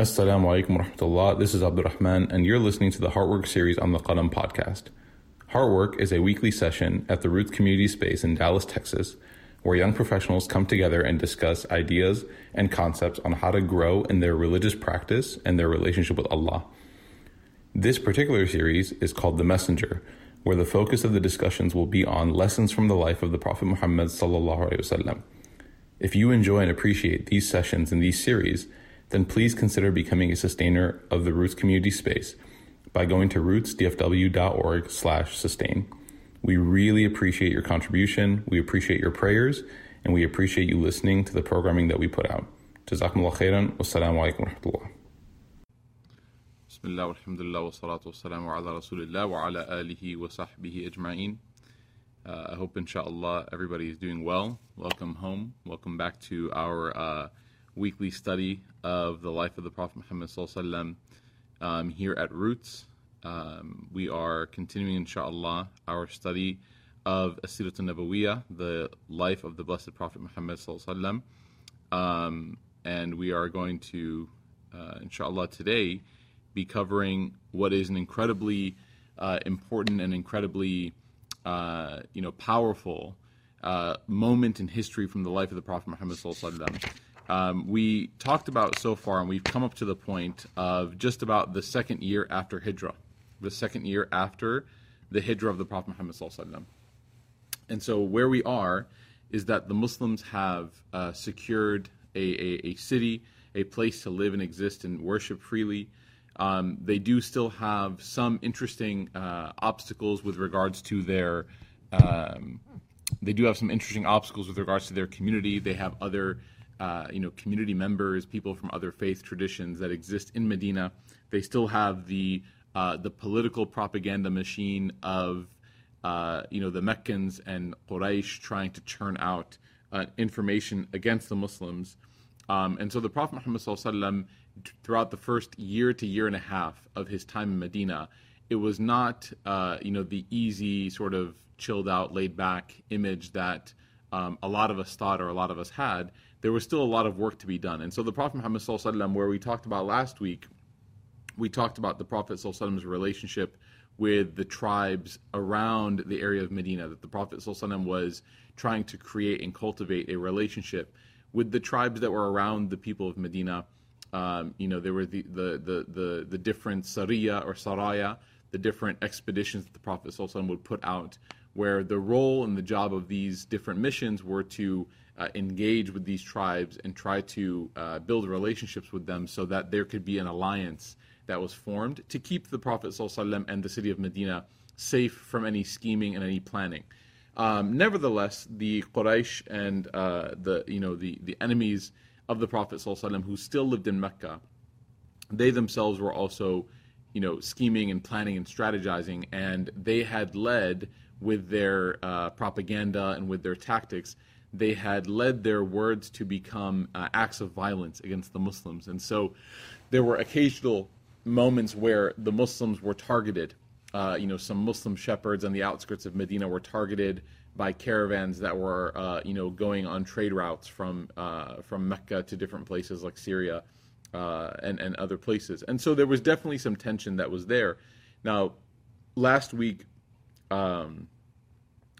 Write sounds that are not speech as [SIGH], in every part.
Assalamu alaikum wa rahmatullah. This is Abdul Rahman, and you're listening to the Heartwork series on the Qalam podcast. Heartwork is a weekly session at the Roots Community Space in Dallas, Texas, where young professionals come together and discuss ideas and concepts on how to grow in their religious practice and their relationship with Allah. This particular series is called The Messenger, where the focus of the discussions will be on lessons from the life of the Prophet Muhammad sallallahu alaihi wasallam. If you enjoy and appreciate these sessions and these series, then please consider becoming a sustainer of the Roots community space by going to rootsdfw.org slash sustain. We really appreciate your contribution, we appreciate your prayers, and we appreciate you listening to the programming that we put out. Jazakumullah khairan. Wassalamu alaikum warahmatullah. Bismillah, alhamdulillah, wa salatu wa ala rasulillah wa ala alihi wa sahbihi ajma'in. Uh, I hope, inshallah, everybody is doing well. Welcome home. Welcome back to our... Uh, weekly study of the life of the Prophet Muhammad Sallallahu um, here at Roots. Um, we are continuing, inshallah, our study of Asirat al-Nabawiyah, the life of the Blessed Prophet Muhammad Sallallahu um, and we are going to, uh, inshallah, today be covering what is an incredibly uh, important and incredibly uh, you know powerful uh, moment in history from the life of the Prophet Muhammad um, we talked about so far, and we've come up to the point of just about the second year after Hijrah, the second year after the Hijrah of the Prophet Muhammad and so where we are is that the Muslims have uh, secured a, a, a city, a place to live and exist and worship freely. Um, they do still have some interesting uh, obstacles with regards to their. Um, they do have some interesting obstacles with regards to their community. They have other, uh, you know, community members, people from other faith traditions that exist in Medina. They still have the uh, the political propaganda machine of, uh, you know, the Meccans and Quraysh trying to churn out uh, information against the Muslims. Um, and so the Prophet Muhammad throughout the first year to year and a half of his time in Medina, it was not, uh, you know, the easy sort of chilled out, laid back image that um, a lot of us thought or a lot of us had. There was still a lot of work to be done. And so the Prophet Muhammad Wasallam, where we talked about last week, we talked about the Prophet Prophet's relationship with the tribes around the area of Medina, that the Prophet Wasallam was trying to create and cultivate a relationship with the tribes that were around the people of Medina um, you know, there were the, the, the, the, the different sariya or saraya, the different expeditions that the Prophet ﷺ would put out, where the role and the job of these different missions were to uh, engage with these tribes and try to uh, build relationships with them so that there could be an alliance that was formed to keep the Prophet ﷺ and the city of Medina safe from any scheming and any planning. Um, nevertheless, the Quraysh and uh, the you know the the enemies of the Prophet ﷺ who still lived in Mecca, they themselves were also, you know, scheming and planning and strategizing, and they had led with their uh, propaganda and with their tactics. They had led their words to become uh, acts of violence against the Muslims, and so there were occasional moments where the Muslims were targeted. Uh, you know, some Muslim shepherds on the outskirts of Medina were targeted by caravans that were uh, you know going on trade routes from uh, from Mecca to different places like Syria uh, and and other places. And so there was definitely some tension that was there. Now, last week, um,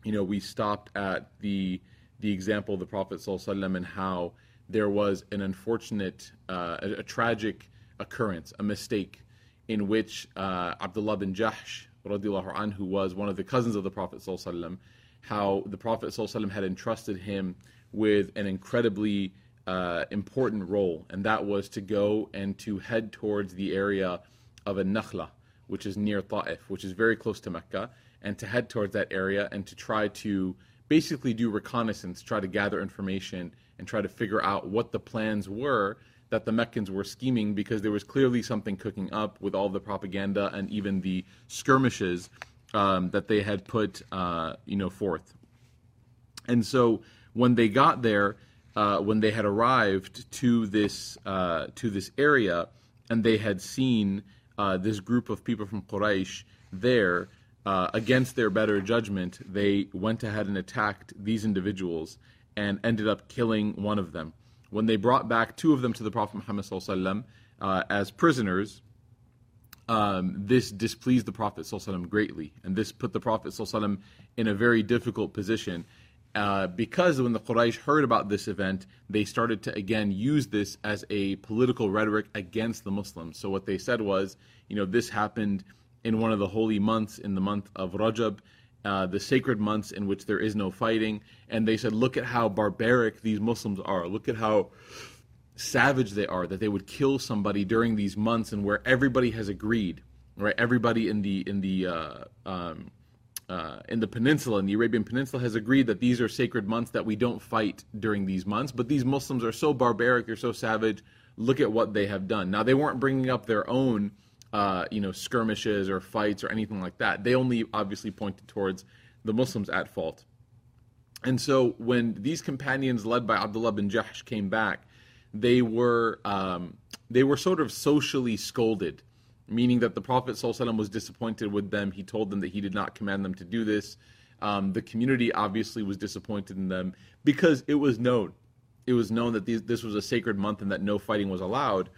you know, we stopped at the the example of the Prophet ﷺ and how there was an unfortunate, uh, a, a, tragic occurrence, a mistake, in which uh, Abdullah bin Jahsh, radiallahu anhu, was one of the cousins of the Prophet ﷺ, how the Prophet ﷺ had entrusted him with an incredibly uh, important role, and that was to go and to head towards the area of a Nakhla, which is near Ta'if, which is very close to Mecca, and to head towards that area and to try to basically do reconnaissance, try to gather information, and try to figure out what the plans were that the Meccans were scheming because there was clearly something cooking up with all the propaganda and even the skirmishes um, that they had put uh, you know forth. And so when they got there, uh, when they had arrived to this uh, to this area, and they had seen uh, this group of people from Quraysh there. Uh, against their better judgment, they went ahead and attacked these individuals and ended up killing one of them. When they brought back two of them to the Prophet Muhammad, uh, as prisoners, um, this displeased the Prophet ﷺ greatly, and this put the Prophet ﷺ in a very difficult position. Uh, because when the Quraysh heard about this event, they started to again use this as a political rhetoric against the Muslims. So what they said was, you know, this happened in one of the holy months, in the month of Rajab, uh, the sacred months in which there is no fighting. And they said, look at how barbaric these Muslims are. Look at how savage they are that they would kill somebody during these months and where everybody has agreed, right? Everybody in the in the uh, um, uh, in the peninsula, in the Arabian Peninsula, has agreed that these are sacred months that we don't fight during these months. But these Muslims are so barbaric, they're so savage. Look at what they have done. Now they weren't bringing up their own, uh, you know, skirmishes or fights or anything like that. They only obviously pointed towards the Muslims at fault. And so when these companions, led by Abdullah bin Jahsh, came back, they were um, they were sort of socially scolded meaning that the Prophet ﷺ was disappointed with them. He told them that he did not command them to do this. Um, the community obviously was disappointed in them because it was known. It was known that these, this was a sacred month and that no fighting was allowed.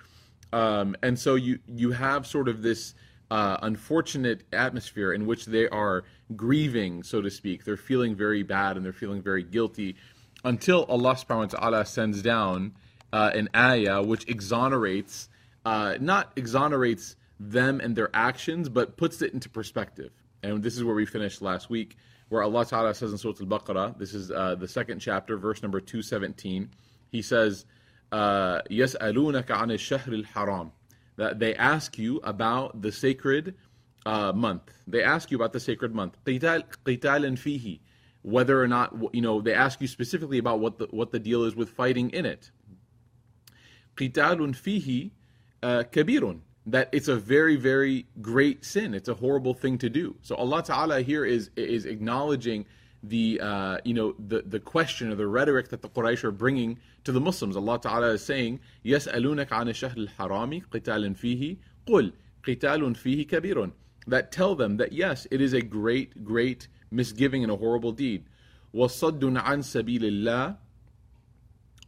Um, and so you you have sort of this uh, unfortunate atmosphere in which they are grieving, so to speak. They're feeling very bad and they're feeling very guilty until Allah subhanahu wa ta'ala sends down uh, an ayah which exonerates, uh, not exonerates them and their actions, but puts it into perspective. And this is where we finished last week, where Allah Ta'ala says in Surah Al Baqarah, this is uh, the second chapter, verse number 217. He says, يَسْأَلُونَكَ عَنِ الشَّهْرِ الْحَرَامِ That they ask you about the sacred uh, month. They ask you about the sacred month. قِتَالٍ فِيهِ Whether or not, you know, they ask you specifically about what the, what the deal is with fighting in it. قِتَالٌ فِيهِ كَبِيرٌ that it's a very, very great sin. It's a horrible thing to do. So Allah Ta'ala here is is acknowledging the uh, you know the the question or the rhetoric that the Quraysh are bringing to the Muslims. Allah Ta'ala is saying, يَسْأَلُونَكَ عَنِ الشَّهْرِ الْحَرَامِ قِتَالٍ فِيهِ قُلْ قِتَالٌ فِيهِ كَبِيرٌ That tell them that yes, it is a great, great misgiving and a horrible deed. وَصَدٌّ عَنْ سَبِيلِ اللَّهِ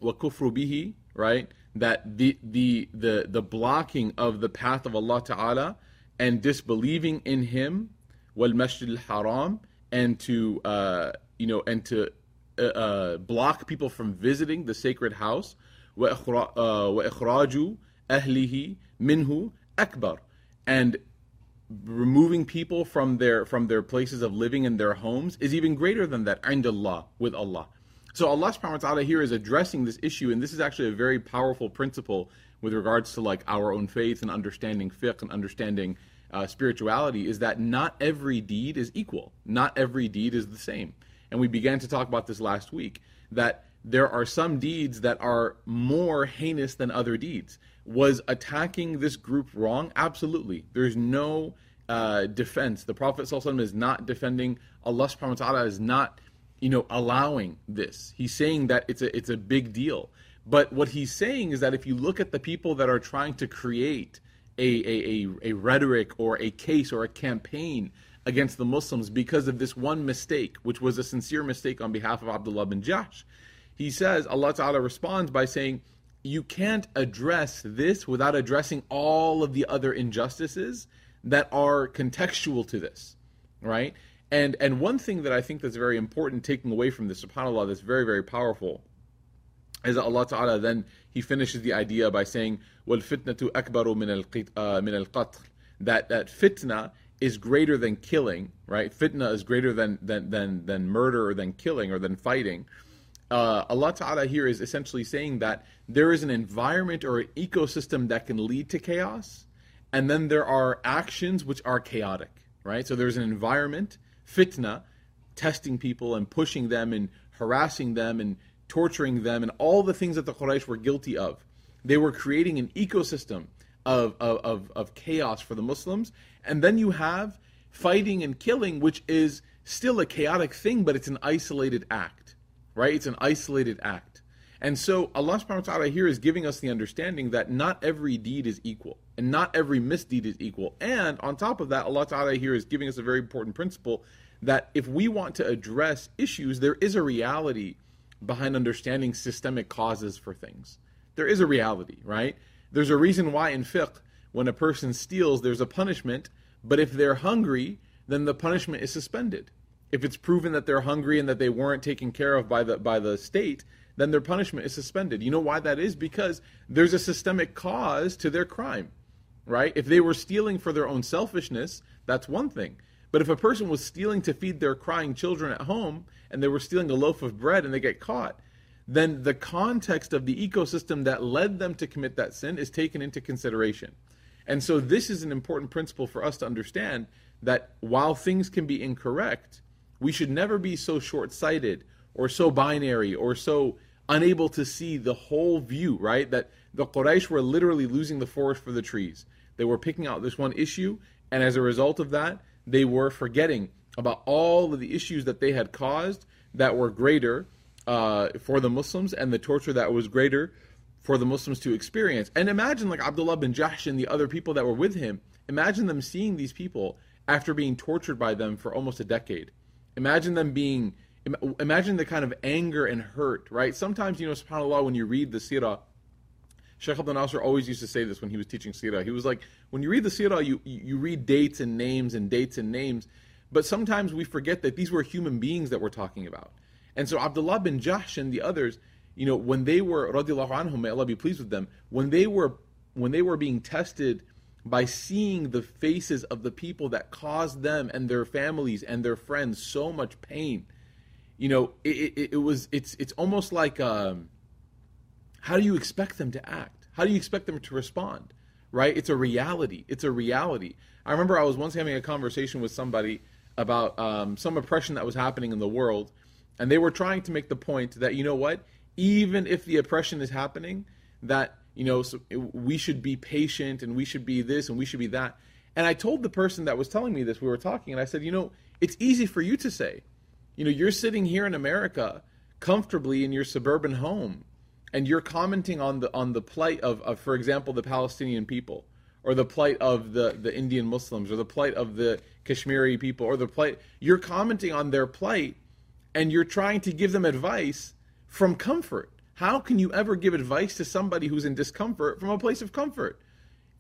وَكُفْرُ بِهِ Right? that the the the the blocking of the path of Allah Ta'ala and disbelieving in Him, wal masjid al haram, and to uh, you know and to uh, uh, block people from visiting the sacred house, ahlihi minhu akbar, and removing people from their from their places of living in their homes is even greater than that. Allah with Allah. So Allah subhanahu wa ta'ala here is addressing this issue, and this is actually a very powerful principle with regards to like our own faith and understanding fiqh and understanding uh, spirituality is that not every deed is equal. Not every deed is the same. And we began to talk about this last week that there are some deeds that are more heinous than other deeds. Was attacking this group wrong? Absolutely. There's no uh, defense. The Prophet is not defending. Allah subhanahu wa ta'ala is not you know, allowing this. He's saying that it's a it's a big deal. But what he's saying is that if you look at the people that are trying to create a, a, a, a rhetoric or a case or a campaign against the Muslims because of this one mistake, which was a sincere mistake on behalf of Abdullah bin Jahsh, he says, Allah Ta'ala responds by saying, You can't address this without addressing all of the other injustices that are contextual to this, right? And and one thing that I think that's very important taking away from this, subhanAllah, that's very, very powerful, is that Allah Ta'ala then he finishes the idea by saying, Wal fitnatu akbaru min al min al qatl. That that fitna is greater than killing, right? Fitna is greater than than than, than murder or than killing or than fighting. Uh, Allah Ta'ala here is essentially saying that there is an environment or an ecosystem that can lead to chaos, and then there are actions which are chaotic, right? So there's an environment fitna, testing people and pushing them and harassing them and torturing them and all the things that the Quraysh were guilty of. They were creating an ecosystem of, of, of, chaos for the Muslims. And then you have fighting and killing, which is still a chaotic thing, but it's an isolated act, right? It's an isolated act. And so Allah subhanahu wa ta'ala here is giving us the understanding that not every deed is equal and not every misdeed is equal. And on top of that, Allah ta'ala here is giving us a very important principle that if we want to address issues, there is a reality behind understanding systemic causes for things. There is a reality, right? There's a reason why in fiqh, when a person steals, there's a punishment, but if they're hungry, then the punishment is suspended. If it's proven that they're hungry and that they weren't taken care of by the by the state, then their punishment is suspended. You know why that is? Because there's a systemic cause to their crime, right? If they were stealing for their own selfishness, that's one thing. But if a person was stealing to feed their crying children at home and they were stealing a loaf of bread and they get caught, then the context of the ecosystem that led them to commit that sin is taken into consideration. And so this is an important principle for us to understand that while things can be incorrect, we should never be so short sighted or so binary or so unable to see the whole view, right? That the Quraysh were literally losing the forest for the trees. They were picking out this one issue, and as a result of that, they were forgetting about all of the issues that they had caused that were greater uh, for the Muslims and the torture that was greater for the Muslims to experience. And imagine, like Abdullah bin Jahsh and the other people that were with him, imagine them seeing these people after being tortured by them for almost a decade. Imagine them being, imagine the kind of anger and hurt, right? Sometimes, you know, subhanAllah, when you read the seerah, Sheikh Abdul Nasser always used to say this when he was teaching seerah. He was like, when you read the seerah, you, you read dates and names and dates and names, but sometimes we forget that these were human beings that we're talking about. And so Abdullah bin Jahsh and the others, you know, when they were, radiallahu anhum, may Allah be pleased with them, when they were, when they were being tested by seeing the faces of the people that caused them and their families and their friends so much pain. You know, it, it, it was it's it's almost like um, how do you expect them to act? How do you expect them to respond? Right? It's a reality. It's a reality. I remember I was once having a conversation with somebody about um, some oppression that was happening in the world, and they were trying to make the point that you know what, even if the oppression is happening, that you know, so we should be patient and we should be this and we should be that. And I told the person that was telling me this, we were talking, and I said, you know, it's easy for you to say. You know, you're sitting here in America comfortably in your suburban home, and you're commenting on the on the plight of, of for example, the Palestinian people, or the plight of the, the Indian Muslims, or the plight of the Kashmiri people, or the plight. You're commenting on their plight, and you're trying to give them advice from comfort. How can you ever give advice to somebody who's in discomfort from a place of comfort?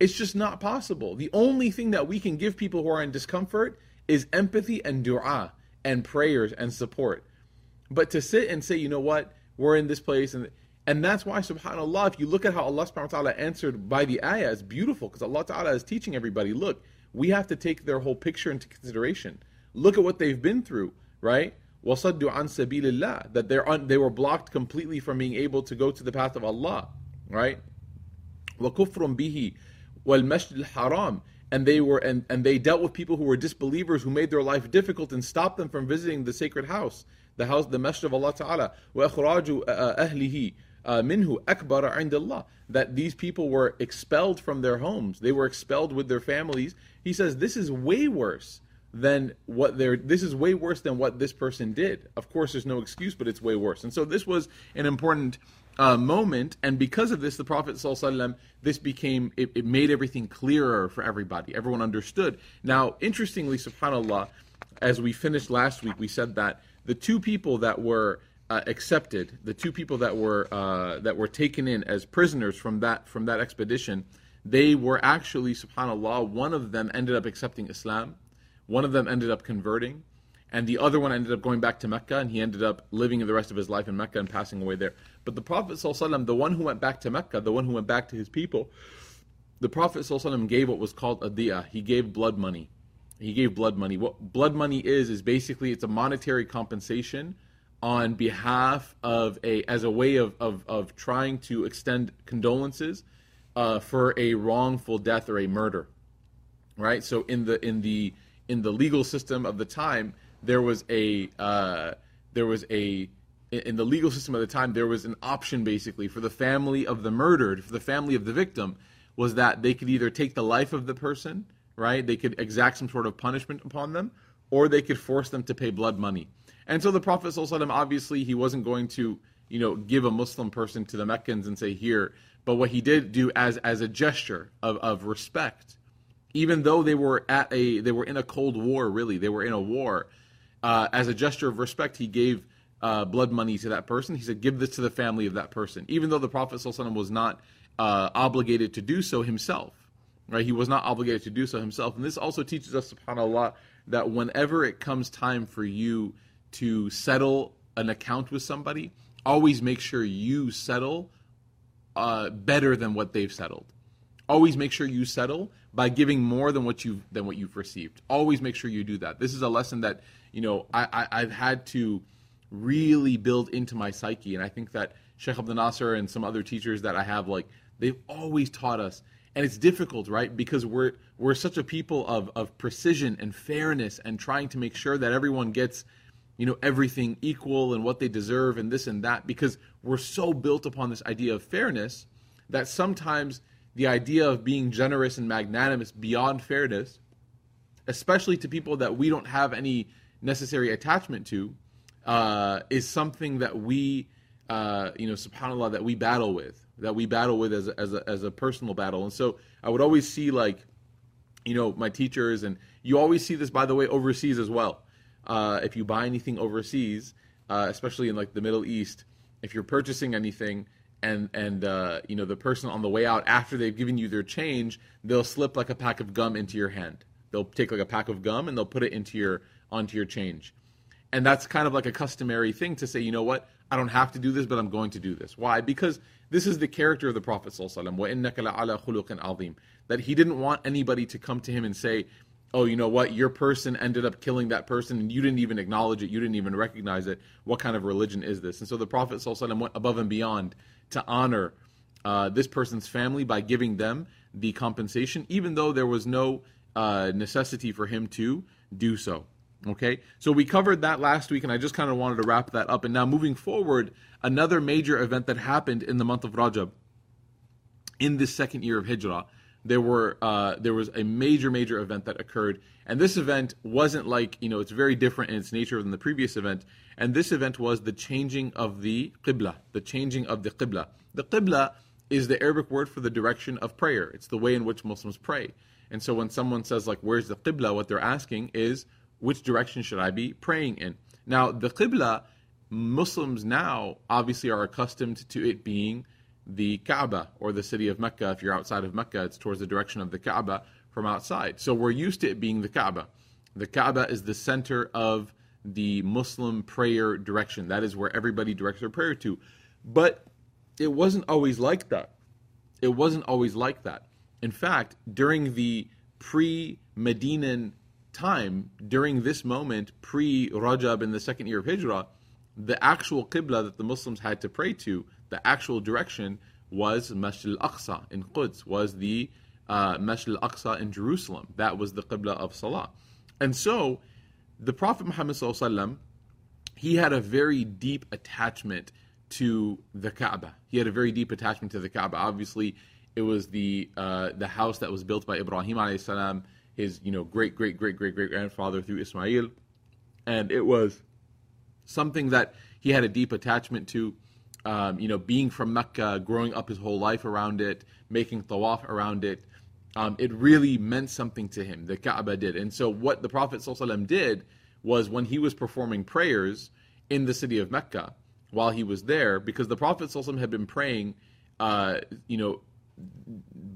It's just not possible. The only thing that we can give people who are in discomfort is empathy and dua and prayers and support. But to sit and say, you know what, we're in this place and and that's why subhanallah if you look at how Allah subhanahu wa ta'ala answered by the ayah it's beautiful because Allah ta'ala is teaching everybody look we have to take their whole picture into consideration look at what they've been through right وَصَدُّوا عَن سَبِيلِ اللَّهِ That they're un, they were blocked completely from being able to go to the path of Allah. Right? وَكُفْرٌ بِهِ وَالْمَسْجِدِ الْحَرَامِ and they were and, and they dealt with people who were disbelievers who made their life difficult and stopped them from visiting the sacred house the house the masjid of Allah Ta'ala وَإِخْرَاجُ أَهْلِهِ minhu akbar indallah that these people were expelled from their homes. They were expelled with their families. He says this is way worse than what they're this is way worse than what this person did. Of course there's no excuse but it's way worse. And so this was an important uh, moment. And because of this the prophet ﷺ, this became it, it, made everything clearer for everybody. Everyone understood. Now interestingly subhanallah as we finished last week we said that the two people that were uh, accepted the two people that were uh, that were taken in as prisoners from that from that expedition they were actually subhanallah one of them ended up accepting islam one of them ended up converting, and the other one ended up going back to Mecca, and he ended up living the rest of his life in Mecca and passing away there. But the Prophet, ﷺ, the one who went back to Mecca, the one who went back to his people, the Prophet ﷺ gave what was called adiyah. He gave blood money. He gave blood money. What blood money is is basically it's a monetary compensation on behalf of a as a way of of, of trying to extend condolences uh, for a wrongful death or a murder. Right. So in the in the in the legal system of the time, there was a uh, there was a in the legal system of the time there was an option basically for the family of the murdered, for the family of the victim, was that they could either take the life of the person, right? They could exact some sort of punishment upon them, or they could force them to pay blood money. And so the Prophet obviously he wasn't going to, you know, give a Muslim person to the Meccans and say here, but what he did do as as a gesture of, of respect even though they were at a they were in a cold war really they were in a war uh, as a gesture of respect he gave uh, blood money to that person he said give this to the family of that person even though the prophet was not uh, obligated to do so himself. Right? He was not obligated to do so himself. And this also teaches us, subhanAllah, that whenever it comes time for you to settle an account with somebody, always make sure you settle uh, better than what they've settled. Always make sure you settle by giving more than what you've than what you've received. Always make sure you do that. This is a lesson that you know I, I I've had to really build into my psyche, and I think that Sheikh Abdul Nasser and some other teachers that I have like they've always taught us and it's difficult right because we're we're such a people of of precision and fairness and trying to make sure that everyone gets you know everything equal and what they deserve and this and that because we're so built upon this idea of fairness that sometimes the idea of being generous and magnanimous beyond fairness especially to people that we don't have any necessary attachment to uh, is something that we uh, you know subhanallah that we battle with that we battle with as a, as a, as a personal battle. And so i would always see like you know my teachers and you always see this by the way overseas as well uh, if you buy anything overseas, uh, especially in like the Middle East, if you're purchasing anything and and uh, you know the person on the way out after they've given you their change, they'll slip like a pack of gum into your hand. They'll take like a pack of gum and they'll put it into your onto your change, and that's kind of like a customary thing to say, you know what, I don't have to do this, but I'm going to do this. Why? Because this is the character of the Prophet. That he didn't want anybody to come to him and say, oh, you know what, your person ended up killing that person and you didn't even acknowledge it, you didn't even recognize it. What kind of religion is this? And so the Prophet ﷺ went above and beyond to honor uh, this person's family by giving them the compensation, even though there was no uh, necessity for him to do so. Okay, so we covered that last week, and I just kind of wanted to wrap that up. And now, moving forward, another major event that happened in the month of Rajab in this second year of Hijrah there were uh, there was a major major event that occurred, and this event wasn't like you know it's very different in its nature than the previous event. And this event was the changing of the qibla, the changing of the qibla. The qibla is the Arabic word for the direction of prayer. It's the way in which Muslims pray. And so when someone says like where's the qibla, what they're asking is which direction should I be praying in? Now the qibla, Muslims now obviously are accustomed to it being the Kaaba or the city of Mecca. If you're outside of Mecca, it's towards the direction of the Kaaba from outside. So we're used to it being the Kaaba. The Kaaba is the center of the Muslim prayer direction. That is where everybody directs their prayer to. But it wasn't always like that. It wasn't always like that. In fact, during the pre Medinan time, during this moment, pre Rajab in the second year of Hijrah, the actual Qibla that the Muslims had to pray to the actual direction was Masjid al-Aqsa in Quds, was the uh, Masjid al-Aqsa in Jerusalem. That was the Qibla of Salah. And so, the Prophet Muhammad he had a very deep attachment to the Kaaba. He had a very deep attachment to the Kaaba. Obviously, it was the uh, the house that was built by Ibrahim salam, his you know great great great great great grandfather through Ismail, and it was something that he had a deep attachment to um, you know, being from Mecca, growing up his whole life around it, making tawaf around it, um, it really meant something to him. The Kaaba did. And so, what the Prophet ﷺ did was when he was performing prayers in the city of Mecca while he was there, because the Prophet ﷺ had been praying, uh, you know,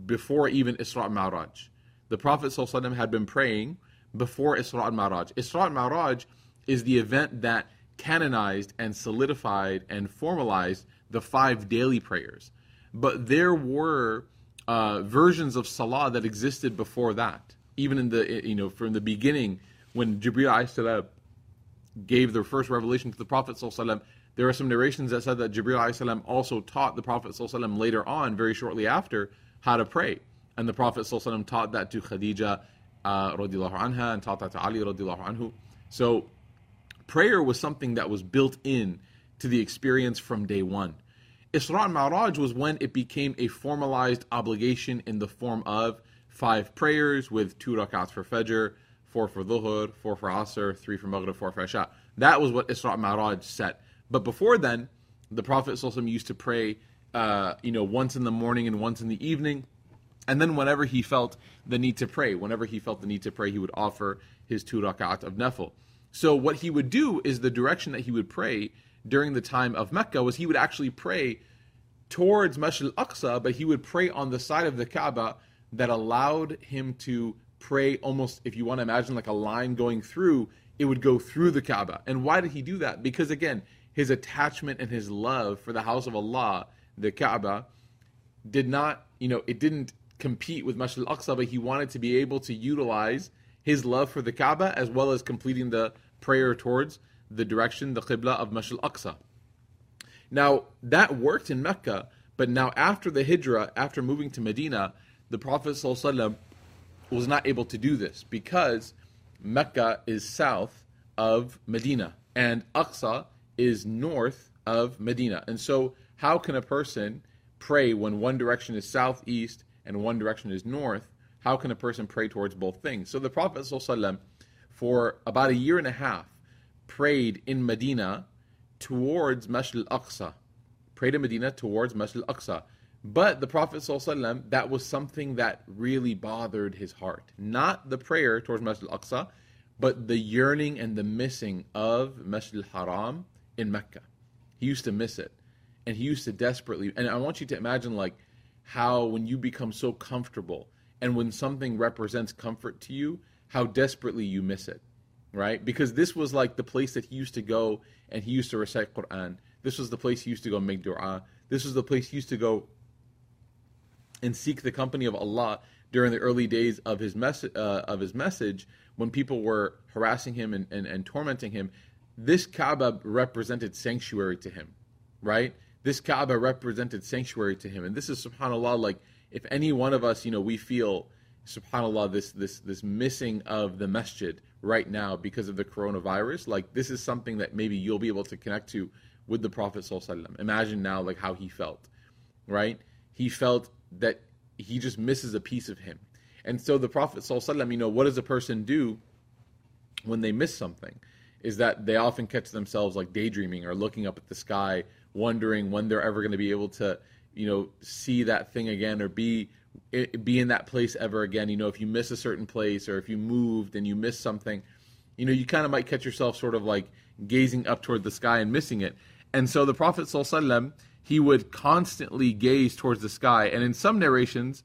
before even Isra and Ma'raj. The Prophet ﷺ had been praying before Isra and Ma'raj. Isra and Ma'raj is the event that canonized and solidified and formalized the five daily prayers. But there were uh, versions of Salah that existed before that. Even in the, you know, from the beginning, when Jibreel gave the first revelation to the Prophet there are some narrations that said that Jibreel also taught the Prophet later on, very shortly after, how to pray. And the Prophet taught that to Khadija uh, anha and taught that to Ali radiallahu anhu. So prayer was something that was built in to the experience from day one. Isra and Ma'raj was when it became a formalized obligation in the form of five prayers with two rak'ats for Fajr, four for Dhuhr, four for Asr, three for Maghrib, four for Isha. That was what Isra and Ma'raj set. But before then, the Prophet used to pray, uh, you know, once in the morning and once in the evening. And then whenever he felt the need to pray, whenever he felt the need to pray, he would offer his two rak'at of nafil. So what he would do is the direction that he would pray during the time of Mecca was he would actually pray towards Masjid al-Aqsa, but he would pray on the side of the Kaaba that allowed him to pray almost, if you want to imagine like a line going through, it would go through the Kaaba. And why did he do that? Because again, his attachment and his love for the house of Allah, the Kaaba, did not, you know, it didn't compete with Masjid al-Aqsa, but he wanted to be able to utilize his love for the Kaaba as well as completing the prayer towards the direction, the Qibla of Masjid al-Aqsa. Now, that worked in Mecca, but now after the Hijrah, after moving to Medina, the Prophet ﷺ was not able to do this because Mecca is south of Medina and Aqsa is north of Medina. And so, how can a person pray when one direction is southeast and one direction is north? How can a person pray towards both things? So, the Prophet ﷺ, for about a year and a half, prayed in Medina towards Masjid al-Aqsa. Prayed in Medina towards Masjid al-Aqsa. But the Prophet ﷺ, that was something that really bothered his heart. Not the prayer towards Masjid al-Aqsa, but the yearning and the missing of Masjid al-Haram in Mecca. He used to miss it. And he used to desperately, and I want you to imagine like how when you become so comfortable and when something represents comfort to you, how desperately you miss it right? Because this was like the place that he used to go and he used to recite Quran. This was the place he used to go make dua. This was the place he used to go and seek the company of Allah during the early days of his mess- uh, of his message when people were harassing him and, and, and tormenting him. This Kaaba represented sanctuary to him, right? This Kaaba represented sanctuary to him. And this is subhanAllah, like if any one of us, you know, we feel subhanallah this this this missing of the masjid right now because of the coronavirus like this is something that maybe you'll be able to connect to with the prophet sallallahu Alaihi Wasallam. imagine now like how he felt right? He felt that he just misses a piece of him. And so the prophet sallallahu Alaihi Wasallam, you know what does a person do when they miss something? Is that they often catch themselves like daydreaming or looking up at the sky wondering when they're ever going to be able to you know see that thing again or be be in that place ever again. You know, if you miss a certain place or if you moved and you miss something, you know, you kind of might catch yourself sort of like gazing up toward the sky and missing it. And so the Prophet he would constantly gaze towards the sky. And in some narrations,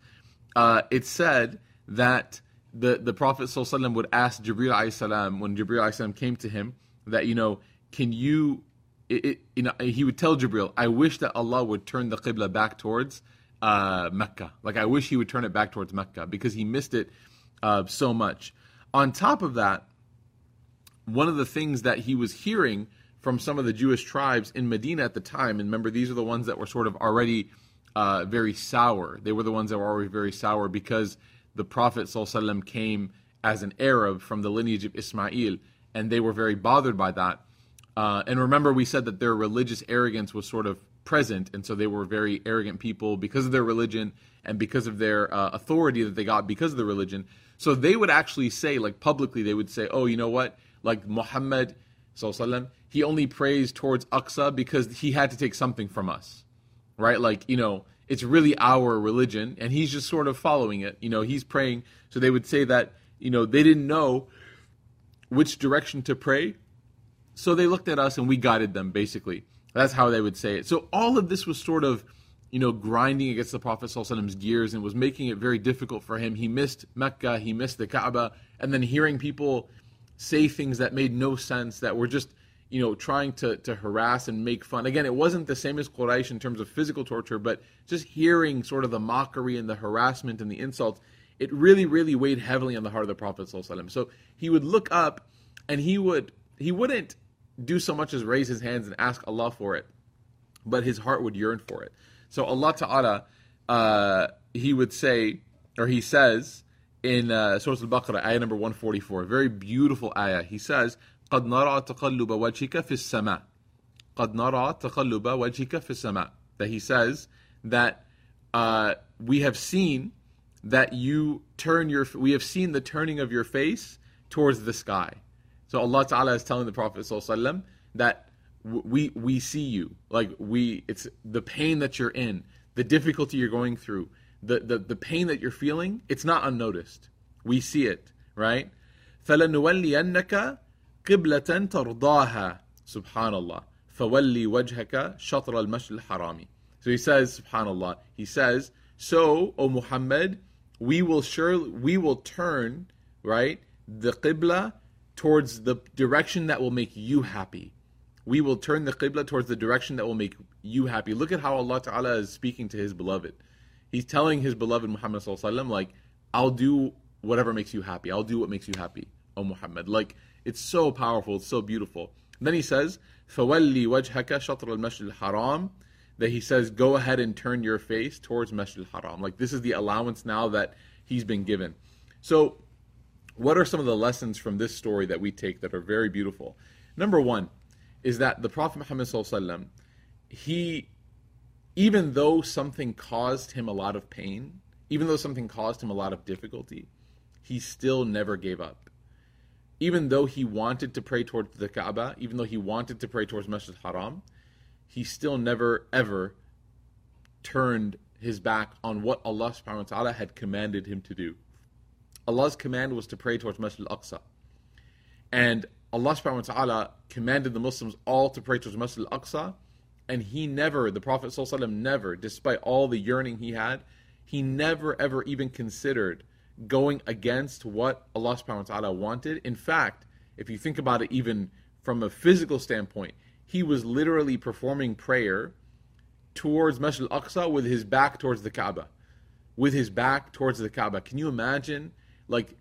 uh, it said that the, the Prophet would ask Jibril salam when Jibril salam came to him that, you know, can you, it, it, you know, he would tell Jibril, I wish that Allah would turn the Qibla back towards uh, Mecca. Like I wish he would turn it back towards Mecca because he missed it uh, so much. On top of that, one of the things that he was hearing from some of the Jewish tribes in Medina at the time, and remember these are the ones that were sort of already uh, very sour. They were the ones that were already very sour because the Prophet ﷺ came as an Arab from the lineage of Ismail, and they were very bothered by that. Uh, and remember, we said that their religious arrogance was sort of present, and so they were very arrogant people because of their religion and because of their uh, authority that they got because of the religion. So they would actually say, like publicly, they would say, "Oh, you know what? Like Muhammad, sallam, he only prays towards Aqsa because he had to take something from us, right? Like you know." It's really our religion, and he's just sort of following it. You know, he's praying. So they would say that, you know, they didn't know which direction to pray. So they looked at us and we guided them, basically. That's how they would say it. So all of this was sort of, you know, grinding against the Prophet Prophet's gears and was making it very difficult for him. He missed Mecca, he missed the Kaaba, and then hearing people say things that made no sense, that were just, you know, trying to, to harass and make fun. Again, it wasn't the same as Quraysh in terms of physical torture, but just hearing sort of the mockery and the harassment and the insults, it really, really weighed heavily on the heart of the Prophet. So he would look up and he would he wouldn't do so much as raise his hands and ask Allah for it, but his heart would yearn for it. So Allah Ta'ala, uh, he would say, or he says in uh, Surah Al-Baqarah, ayah number 144, very beautiful ayah. He says, قَدْ نَرَى تَقَلُّبَ وَجْهِكَ فِي السَّمَاءِ قَدْ نَرَى تَقَلُّبَ وَجْهِكَ فِي السَّمَاءِ That he says that uh, we have seen that you turn your, we have seen the turning of your face towards the sky. So Allah Ta'ala is telling the Prophet ﷺ that we we see you. Like we it's the pain that you're in, the difficulty you're going through, the, the, the pain that you're feeling, it's not unnoticed. We see it, right? فَلَنُوَلِّيَنَّكَ قِبْلَةً تَرْضَاهَا Subhanallah. فَوَلِّي وَجْهَكَ شَطْرَ الْمَشْرِ الْحَرَامِ So he says, subhanAllah, he says, So, O Muhammad, we will surely we will turn, right, the qibla towards the direction that will make you happy. We will turn the qibla towards the direction that will make you happy. Look at how Allah Ta'ala is speaking to his beloved. He's telling his beloved Muhammad Sallallahu like, I'll do whatever makes you happy. I'll do what makes you happy, O Muhammad. Like, it's so powerful, it's so beautiful. And then he says, فَوَلِّ وَجْهَكَ شَطْرَ الْمَسْجِدِ الْحَرَامِ That he says, go ahead and turn your face towards Masjid al-Haram. Like, this is the allowance now that he's been given. So, what are some of the lessons from this story that we take that are very beautiful? Number one is that the Prophet Muhammad Sallallahu he, even though something caused him a lot of pain, even though something caused him a lot of difficulty, he still never gave up. Even though he wanted to pray towards the Kaaba, even though he wanted to pray towards Masjid Haram, he still never ever turned his back on what Allah subhanahu wa ta'ala had commanded him to do. Allah's command was to pray towards Masjid al-Aqsa. And Allah subhanahu wa ta'ala commanded the Muslims all to pray towards Masjid al-Aqsa. And he never, the Prophet never, despite all the yearning he had, he never ever even considered going against what Allah subhanahu wa ta'ala wanted. In fact, if you think about it even from a physical standpoint, he was literally performing prayer towards Masjid al-Aqsa with his back towards the Kaaba. With his back towards the Kaaba. Can you imagine like,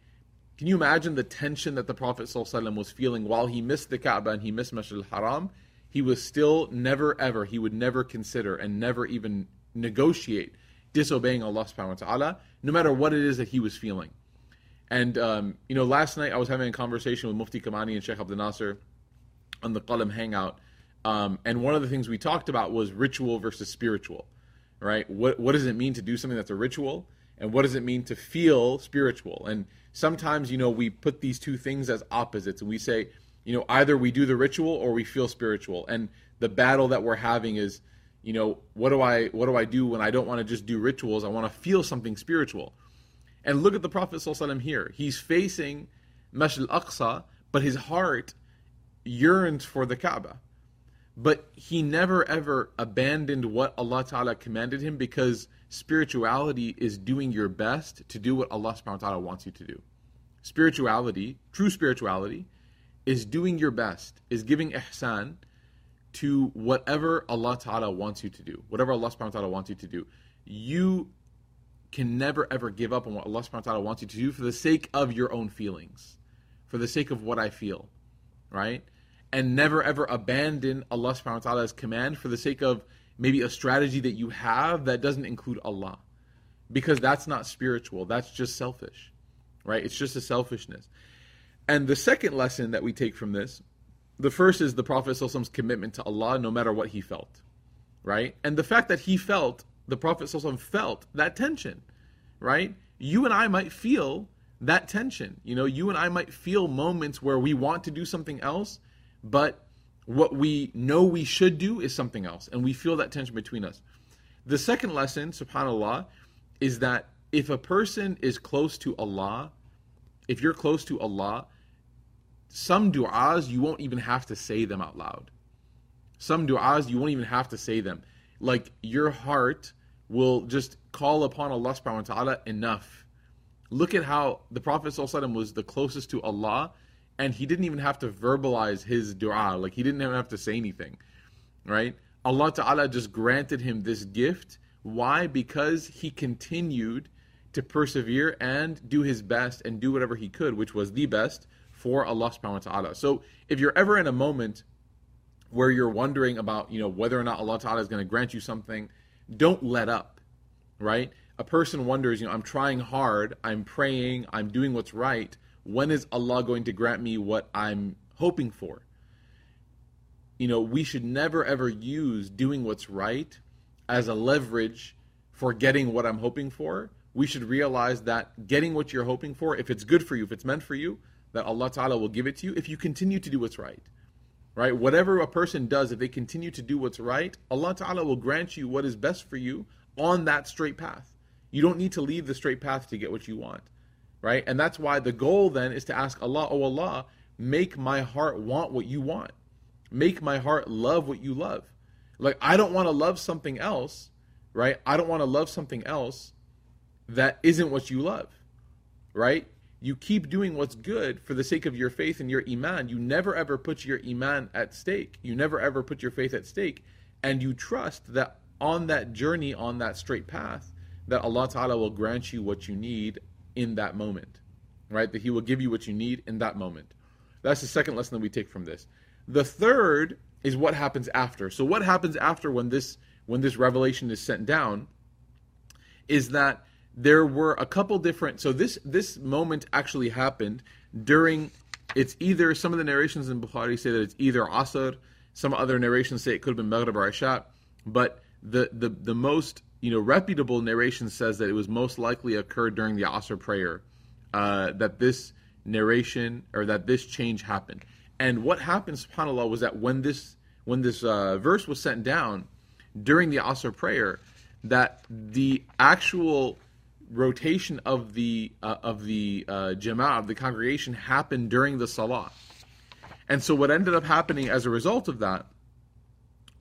can you imagine the tension that the Prophet ﷺ was feeling while he missed the Kaaba and he missed Masjid al-Haram? He was still never ever, he would never consider and never even negotiate disobeying Allah subhanahu wa ta'ala, no matter what it is that he was feeling. And, um, you know, last night I was having a conversation with Mufti Kamani and Sheikh Abdul Nasser on the Qalam Hangout. Um, and one of the things we talked about was ritual versus spiritual, right? What, what does it mean to do something that's a ritual? And what does it mean to feel spiritual? And sometimes you know we put these two things as opposites and we say you know either we do the ritual or we feel spiritual. And the battle that we're having is you know what do i what do i do when i don't want to just do rituals? I want to feel something spiritual. And look at the prophet ﷺ here. He's facing masjid al-aqsa but his heart yearns for the kaaba. But he never ever abandoned what allah ta'ala commanded him because spirituality is doing your best to do what Allah subhanahu wa ta'ala wants you to do. Spirituality, true spirituality, is doing your best, is giving ihsan to whatever Allah ta'ala wants you to do. Whatever Allah subhanahu wa ta'ala wants you to do. You can never ever give up on what Allah subhanahu wa ta'ala wants you to do for the sake of your own feelings. For the sake of what I feel. Right? And never ever abandon Allah subhanahu wa ta'ala's command for the sake of maybe a strategy that you have that doesn't include Allah. Because that's not spiritual, that's just selfish, right? It's just a selfishness. And the second lesson that we take from this, the first is the Prophet's commitment to Allah no matter what he felt, right? And the fact that he felt, the Prophet felt that tension, right? You and I might feel that tension. You know, you and I might feel moments where we want to do something else, but what we know we should do is something else, and we feel that tension between us. The second lesson, subhanAllah, is that if a person is close to Allah, if you're close to Allah, some du'as you won't even have to say them out loud. Some du'as you won't even have to say them. Like your heart will just call upon Allah subhanahu wa ta'ala enough. Look at how the Prophet was the closest to Allah and he didn't even have to verbalize his dua. Like he didn't even have to say anything right? Allah ta'ala just granted him this gift. Why? Because he continued to persevere and do his best and do whatever he could which was the best for allah subhanahu wa ta'ala. So if you're ever in a moment where you're wondering about you know whether or not allah ta'ala is going to grant you something don't let up right? A person wonders you know i'm trying hard i'm praying i'm doing what's right when is Allah going to grant me what I'm hoping for? You know, we should never ever use doing what's right as a leverage for getting what I'm hoping for. We should realize that getting what you're hoping for, if it's good for you, if it's meant for you, that Allah Ta'ala will give it to you if you continue to do what's right. Right? Whatever a person does, if they continue to do what's right, Allah Ta'ala will grant you what is best for you on that straight path. You don't need to leave the straight path to get what you want right? And that's why the goal then is to ask Allah, oh Allah, make my heart want what you want. Make my heart love what you love. Like, I don't want to love something else, right? I don't want to love something else that isn't what you love, right? You keep doing what's good for the sake of your faith and your iman. You never ever put your iman at stake. You never ever put your faith at stake. And you trust that on that journey, on that straight path, that Allah Ta'ala will grant you what you need in that moment, right? That He will give you what you need in that moment. That's the second lesson that we take from this. The third is what happens after. So what happens after when this when this revelation is sent down is that there were a couple different so this this moment actually happened during it's either some of the narrations in Bukhari say that it's either Asr, some other narrations say it could have been Maghrib or Isha, but the, the the most you know reputable narration says that it was most likely occurred during the Asr prayer uh, that this narration or that this change happened. And what happened, subhanAllah, was that when this when this uh, verse was sent down during the Asr prayer, that the actual rotation of the uh, of the uh, jama'ah of the congregation happened during the salah. And so what ended up happening as a result of that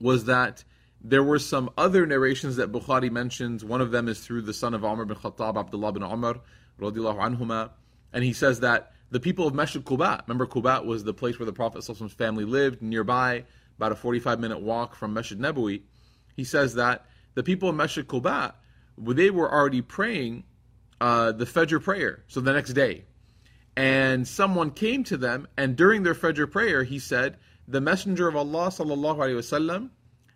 was that there were some other narrations that Bukhari mentions. One of them is through the son of Umar bin Khattab, Abdullah bin Umar, radiallahu anhuma, and he says that the people of Masjid Quba, remember Quba was the place where the Prophet's family lived, nearby, about a 45 minute walk from Masjid Nabawi. He says that the people of Masjid Quba, they were already praying uh, the Fajr prayer, so the next day. And someone came to them, and during their Fajr prayer, he said, The Messenger of Allah sallallahu alaihi wasallam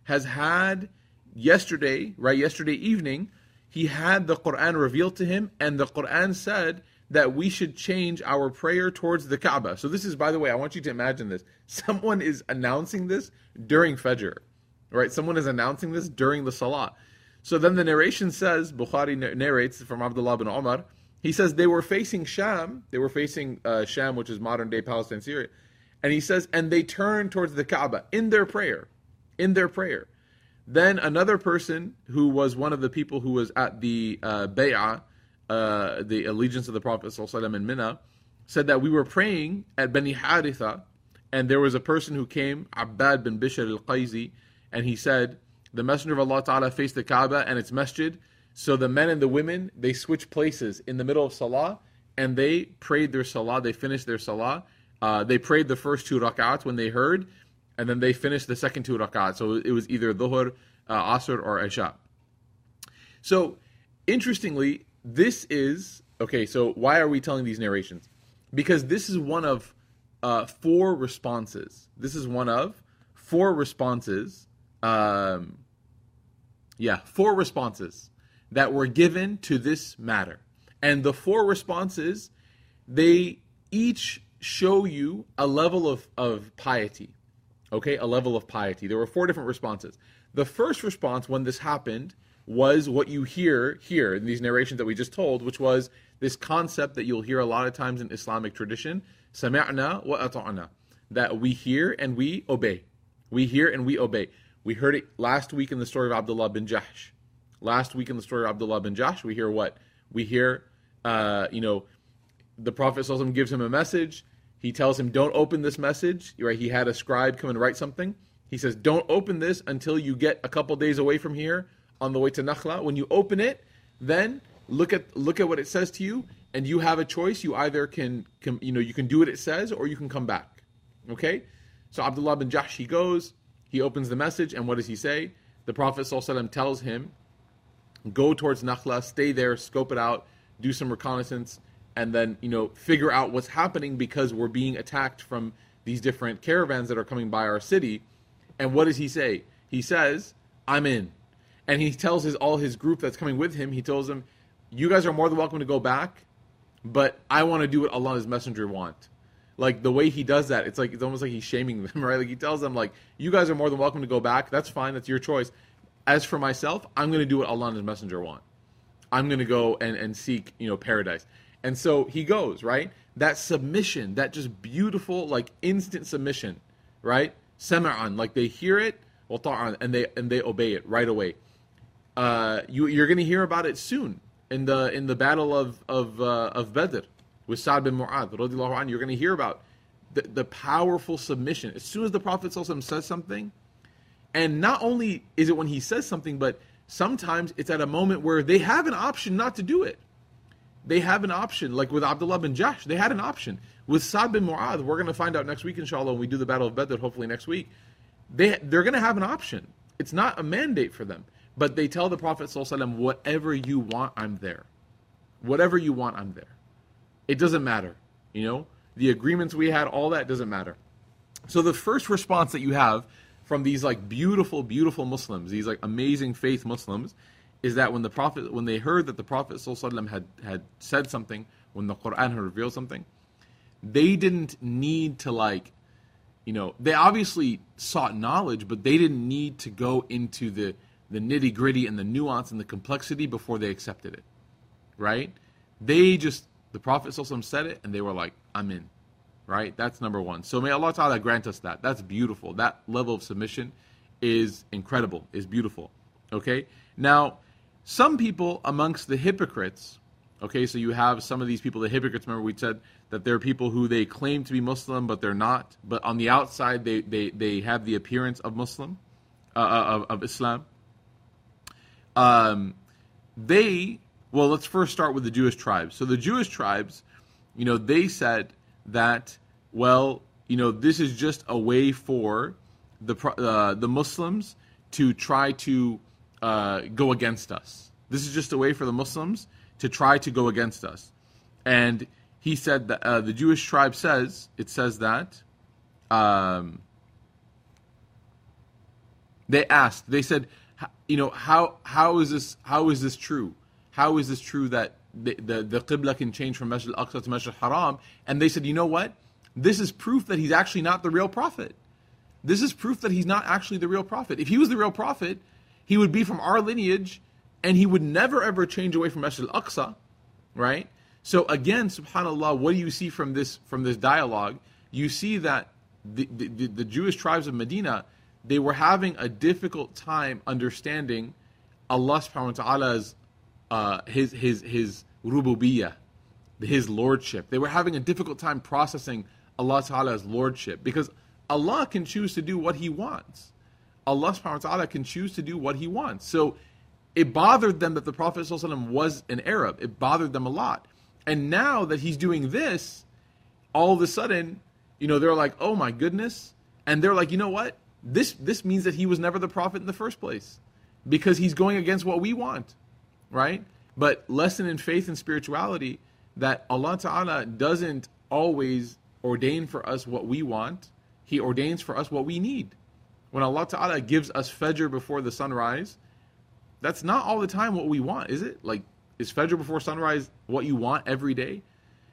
has had yesterday, right, yesterday evening, he had the Quran revealed to him, and the Quran said that we should change our prayer towards the Kaaba. So this is, by the way, I want you to imagine this. [LAUGHS] Someone is announcing this during Fajr, right? Someone is announcing this during the Salah. So then the narration says, Bukhari narrates from Abdullah bin Umar, he says they were facing Sham, they were facing uh, Sham, which is modern day Palestine, Syria, and he says, and they turned towards the Kaaba in their prayer, in their prayer. Then another person who was one of the people who was at the uh, Bay'ah, uh, the allegiance of the Prophet ﷺ in Mina, said that we were praying at Bani Haritha, and there was a person who came, Abbad bin Bishr al Qayzi, and he said, The Messenger of Allah Ta'ala faced the Kaaba and its masjid. So the men and the women, they switched places in the middle of Salah, and they prayed their Salah, they finished their Salah. Uh, they prayed the first two rak'ats when they heard, and then they finished the second two rak'ats. So it was either Dhuhr, uh, Asr, or Isha. So, interestingly, this is okay. So why are we telling these narrations? Because this is one of uh, four responses. This is one of four responses. Um, yeah, four responses that were given to this matter, and the four responses they each show you a level of, of piety. Okay, a level of piety. There were four different responses. The first response when this happened was what you hear here in these narrations that we just told, which was this concept that you'll hear a lot of times in Islamic tradition, sami'na wa ata'na, that we hear and we obey. We hear and we obey. We heard it last week in the story of Abdullah bin Jahsh. Last week in the story of Abdullah bin Jahsh, we hear what? We hear, uh, you know, the Prophet gives him a message. He tells him, don't open this message. Right? He had a scribe come and write something. He says, don't open this until you get a couple days away from here on the way to Nakhla. When you open it, then look at look at what it says to you, and you have a choice. You either can, can you know you can do what it says, or you can come back. Okay, so Abdullah bin Jahsh he goes, he opens the message, and what does he say? The Prophet ﷺ tells him, go towards Nakhla, stay there, scope it out, do some reconnaissance, and then you know figure out what's happening because we're being attacked from these different caravans that are coming by our city. And what does he say? He says, "I'm in." and he tells his all his group that's coming with him. He tells them, "You guys are more than welcome to go back, but I want to do what Allah and His Messenger want." Like the way he does that, it's like it's almost like he's shaming them, [LAUGHS] right? Like he tells them, like, "You guys are more than welcome to go back. That's fine. That's your choice. As for myself, I'm going to do what Allah and His Messenger want. I'm going to go and and seek, you know, paradise." And so he goes, right? That submission, that just beautiful, like instant submission, right? Sama'an, like they hear it, and they and they obey it right away uh, you, you're going to hear about it soon in the in the battle of of uh, of Badr with Sa'd bin Mu'adh. You're going to hear about the, the powerful submission. As soon as the Prophet says something, and not only is it when he says something, but sometimes it's at a moment where they have an option not to do it. They have an option, like with Abdullah bin Jahsh, they had an option. With Sa'd bin Mu'adh, we're going to find out next week, inshallah, when we do the Battle of Badr, hopefully next week. They, they're going to have an option. It's not a mandate for them. But they tell the Prophet, ﷺ, whatever you want, I'm there. Whatever you want, I'm there. It doesn't matter. You know, the agreements we had, all that doesn't matter. So the first response that you have from these like beautiful, beautiful Muslims, these like amazing faith Muslims, is that when the Prophet, when they heard that the Prophet ﷺ had had said something, when the Quran had revealed something, they didn't need to like, you know, they obviously sought knowledge, but they didn't need to go into the the nitty gritty and the nuance and the complexity before they accepted it, right? They just the Prophet ﷺ said it, and they were like, "I'm in." right? That's number one. So may Allah Ta'ala grant us that. That's beautiful. That level of submission is incredible, is beautiful. Okay? Now, some people amongst the hypocrites, okay, so you have some of these people, the hypocrites, remember we said that they're people who they claim to be Muslim, but they're not. But on the outside, they, they, they have the appearance of Muslim, uh, uh of, of Islam. Um, they, well, let's first start with the Jewish tribes. So the Jewish tribes, you know, they said that well, you know, this is just a way for the uh, the Muslims to try to uh, go against us. This is just a way for the Muslims to try to go against us. And he said that uh, the Jewish tribe says it says that. Um, they asked. They said, you know, how how is this how is this true? How is this true that the the, the qibla can change from Masjid al-Aqsa to Masjid al-Haram? And they said, you know what? This is proof that he's actually not the real prophet. This is proof that he's not actually the real prophet. If he was the real prophet, he would be from our lineage and he would never ever change away from Masjid al-Aqsa, right? So again, subhanallah, what do you see from this from this dialogue? You see that the, the, the Jewish tribes of Medina, they were having a difficult time understanding Allah subhanahu wa ta'ala's uh, his his his rububiyyah, his lordship. They were having a difficult time processing Allah Ta'ala's lordship because Allah can choose to do what He wants. Allah subhanahu wa ta'ala can choose to do what He wants. So it bothered them that the Prophet was an Arab. It bothered them a lot. And now that he's doing this, all of a sudden, you know, they're like, oh my goodness. And they're like, you know what? This this means that he was never the prophet in the first place. Because he's going against what we want. Right? But lesson in faith and spirituality that Allah Ta'ala doesn't always ordain for us what we want, He ordains for us what we need When Allah Ta'ala gives us Fajr before the sunrise, that's not all the time what we want, is it? Like, is Fajr before sunrise what you want every day?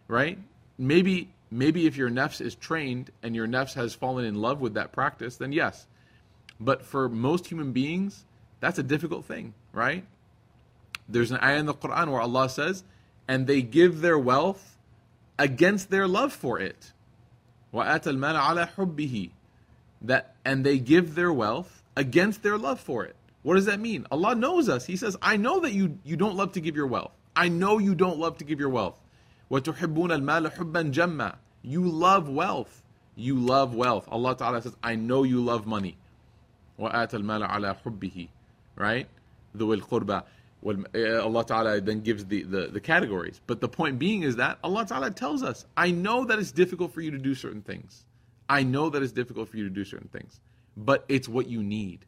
Right? Maybe maybe if your nafs is trained and your nafs has fallen in love with that practice, then yes. But for most human beings, that's a difficult thing, right? There's an ayah in the Quran where Allah says, and they give their wealth against their love for it. وَآتَ الْمَالَ عَلَى حُبِّهِ that and they give their wealth against their love for it. What does that mean? Allah knows us. He says, I know that you, you don't love to give your wealth. I know you don't love to give your wealth. وَتُحِبُّونَ الْمَالَ حُبًّا جَمًّا You love wealth. You love wealth. Allah Ta'ala says, I know you love money. وَآتَ الْمَالَ عَلَى حُبِّهِ Right? ذُوِ الْقُرْبَى Eh, Allah Ta'ala then gives the, the, the, categories. But the point being is that Allah Ta'ala tells us, I know that it's difficult for you to do certain things. I know that it's difficult for you to do certain things. But it's what you need.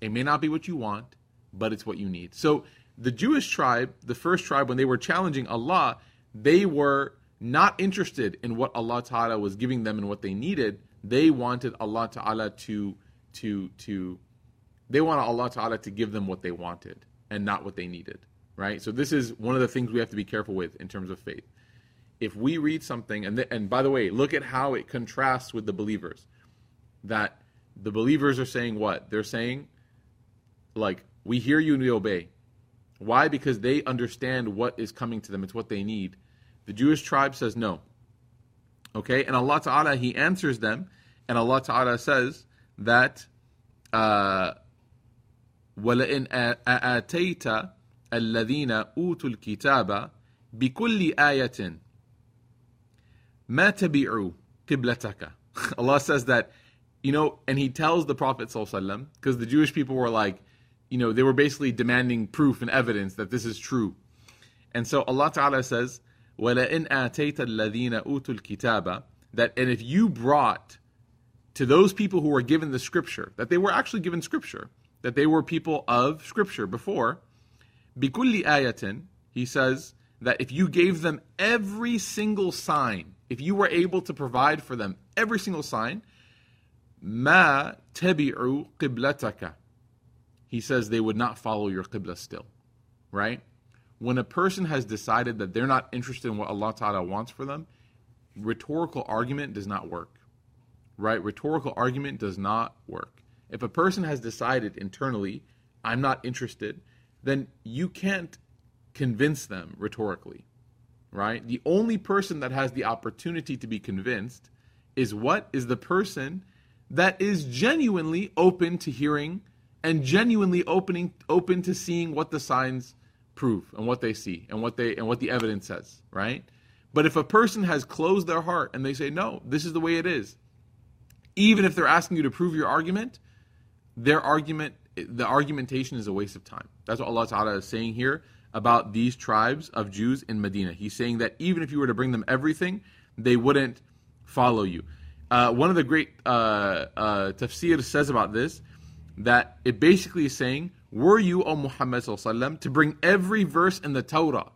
It may not be what you want, but it's what you need. So the Jewish tribe, the first tribe, when they were challenging Allah, they were not interested in what Allah Ta'ala was giving them and what they needed. They wanted Allah Ta'ala to to to they wanted Allah Ta'ala to give them what they wanted and not what they needed, right? So this is one of the things we have to be careful with in terms of faith If we read something, and, th- and by the way, look at how it contrasts with the believers. That the believers are saying what? They're saying, like, we hear you and we obey. Why? Because they understand what is coming to them, it's what they need. The Jewish tribe says no. Okay? And Allah Ta'ala, He answers them, and Allah Ta'ala says that. Uh, ولئن آتيت الذين أوتوا الكتاب بكل آية ما تبعوا قبلتك [LAUGHS] Allah says that you know and he tells the prophet because the Jewish people were like you know, they were basically demanding proof and evidence that this is true. And so Allah Ta'ala says, وَلَئِنْ آتَيْتَ الَّذِينَ أُوتُوا الْكِتَابَ That, and if you brought to those people who were given the scripture, that they were actually given scripture, that they were people of scripture before, بِكُلِّ آيَةٍ He says that if you gave them every single sign, if you were able to provide for them every single sign, ma tabi'u qiblataka. He says they would not follow your qibla still, right? When a person has decided that they're not interested in what Allah Ta'ala wants for them, rhetorical argument does not work, right? Rhetorical argument does not work. If a person has decided internally, I'm not interested, then you can't convince them rhetorically, right? The only person that has the opportunity to be convinced is what? Is the person that is genuinely open to hearing and genuinely opening open to seeing what the signs prove and what they see and what they and what the evidence says, right? But if a person has closed their heart and they say, "No, this is the way it is," even if they're asking you to prove your argument, their argument the argumentation is a waste of time. That's what Allah Ta'ala is saying here about these tribes of Jews in Medina. He's saying that even if you were to bring them everything, they wouldn't follow you. Uh, one of the great uh, uh, tafsir says about this that it basically is saying, Were you, O Muhammad, to bring every verse in the Torah?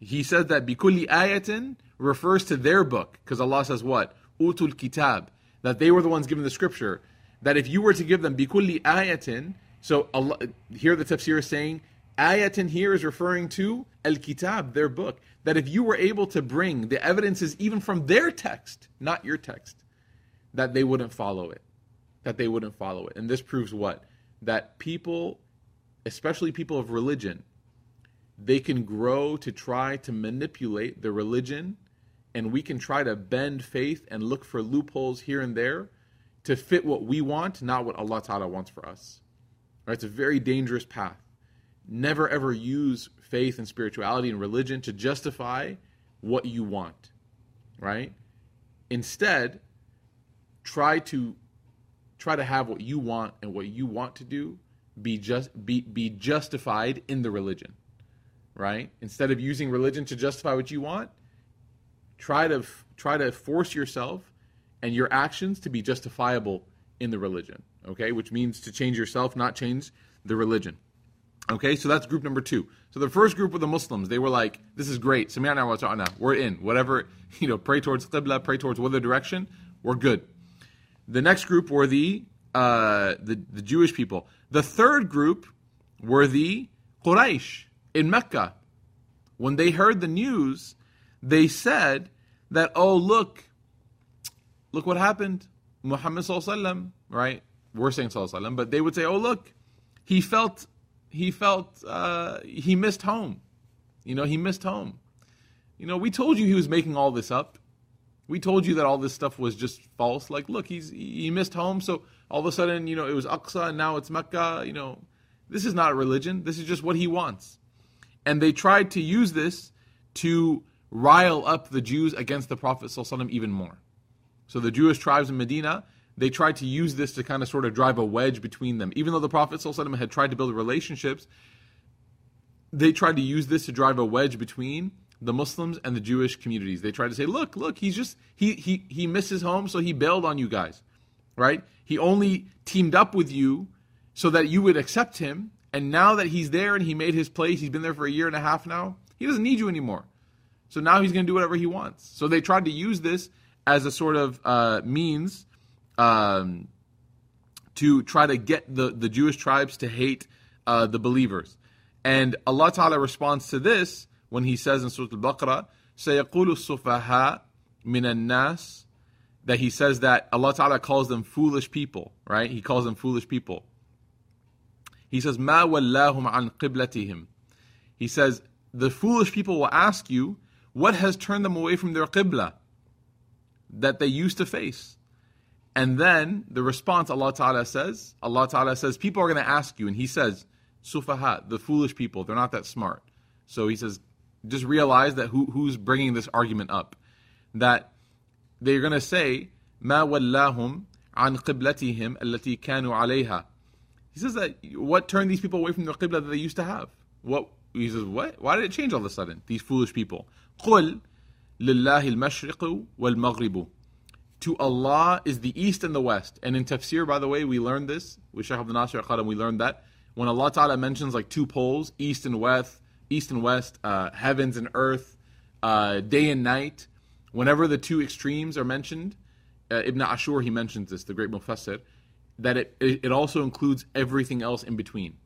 He says that bikulli ayatin refers to their book, because Allah says what? Utul kitab, that they were the ones given the scripture. That if you were to give them bikulli ayatin, so Allah, here the tafsir is saying, ayatin here is referring to al kitab, their book. That if you were able to bring the evidences even from their text, not your text, that they wouldn't follow it. That they wouldn't follow it. And this proves what? That people, especially people of religion, they can grow to try to manipulate the religion, and we can try to bend faith and look for loopholes here and there to fit what we want, not what Allah Ta'ala wants for us. It's a very dangerous path. Never ever use faith and spirituality and religion to justify what you want. Right? Instead, try to try to have what you want and what you want to do be just be be justified in the religion right instead of using religion to justify what you want try to try to force yourself and your actions to be justifiable in the religion okay which means to change yourself not change the religion okay so that's group number two so the first group were the muslims they were like this is great we're in whatever [LAUGHS] you know pray towards qibla pray towards whatever direction we're good the next group were the, uh, the, the Jewish people. The third group were the Quraysh in Mecca. When they heard the news, they said that, oh, look, look what happened. Muhammad right? We're saying but they would say, oh, look, he felt, he felt, uh, he missed home. You know, he missed home. You know, we told you he was making all this up. We told you that all this stuff was just false. Like, look, he's he missed home, so all of a sudden, you know, it was Aqsa and now it's Mecca. You know, this is not a religion. This is just what he wants. And they tried to use this to rile up the Jews against the Prophet even more. So the Jewish tribes in Medina, they tried to use this to kind of sort of drive a wedge between them. Even though the Prophet ﷺ had tried to build relationships, they tried to use this to drive a wedge between the Muslims and the Jewish communities. They tried to say, look, look, he's just he he he misses home, so he bailed on you guys. Right? He only teamed up with you so that you would accept him. And now that he's there and he made his place, he's been there for a year and a half now, he doesn't need you anymore. So now he's going to do whatever he wants. So they tried to use this as a sort of uh, means um, to try to get the, the Jewish tribes to hate uh, the believers. And Allah Ta'ala responds to this when He says in Surah Al Baqarah, سيقول السفهاء من Nas," that he says that Allah Ta'ala calls them foolish people, right? He calls them foolish people. He says, Ma wallahum an qiblatihim. He says, the foolish people will ask you, what has turned them away from their qibla that they used to face? And then the response Allah Ta'ala says, Allah Ta'ala says, people are going to ask you, and He says, Sufaha, the foolish people, they're not that smart. So He says, just realize that who, who's bringing this argument up. That they're going to say, ما ولاهم عن قبلتهم التي كانوا عليها He says that what turned these people away from the qibla that they used to have? What he says, what? Why did it change all of a sudden? These foolish people. قل لله المشرق والمغرب. to Allah is the east and the west. And in tafsir, by the way, we learned this with Shaykh Abdul Nasir Qaram. We learned that when Allah Taala mentions like two poles, east and west, east and west, uh, heavens and earth, uh, day and night. Whenever the two extremes are mentioned, uh, Ibn Ashur he mentions this, the great Mufassir, that it, it also includes everything else in between,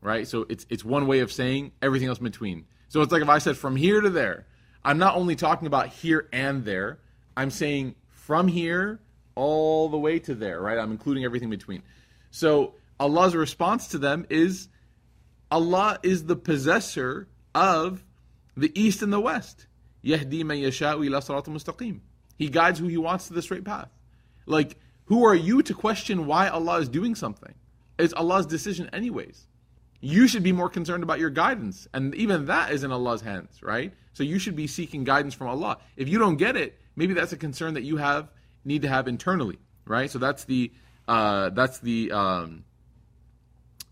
right? So it's it's one way of saying everything else in between. So it's like if I said from here to there, I'm not only talking about here and there, I'm saying from here all the way to there, right? I'm including everything between. So Allah's response to them is Allah is the possessor of the east and the west. Yahdi man yasha'u ila mustaqim. He guides who he wants to the straight path. Like, who are you to question why Allah is doing something? It's Allah's decision anyways. You should be more concerned about your guidance. And even that is in Allah's hands, right? So you should be seeking guidance from Allah. If you don't get it, maybe that's a concern that you have need to have internally, right? So that's the uh, that's the um,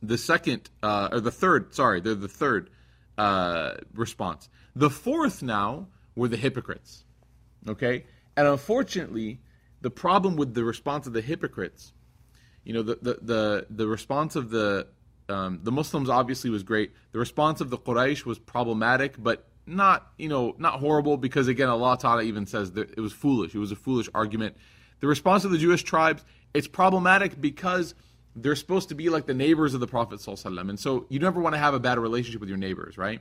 the second uh, or the third. Sorry, they're the third uh, response. The fourth now were the hypocrites. Okay, and unfortunately, the problem with the response of the hypocrites, you know, the the the, the response of the um, the Muslims obviously was great. The response of the Quraysh was problematic, but not you know not horrible because again Allah Taala even says that it was foolish. It was a foolish argument. The response of the Jewish tribes it's problematic because they're supposed to be like the neighbors of the Prophet ﷺ. and so you never want to have a bad relationship with your neighbors, right?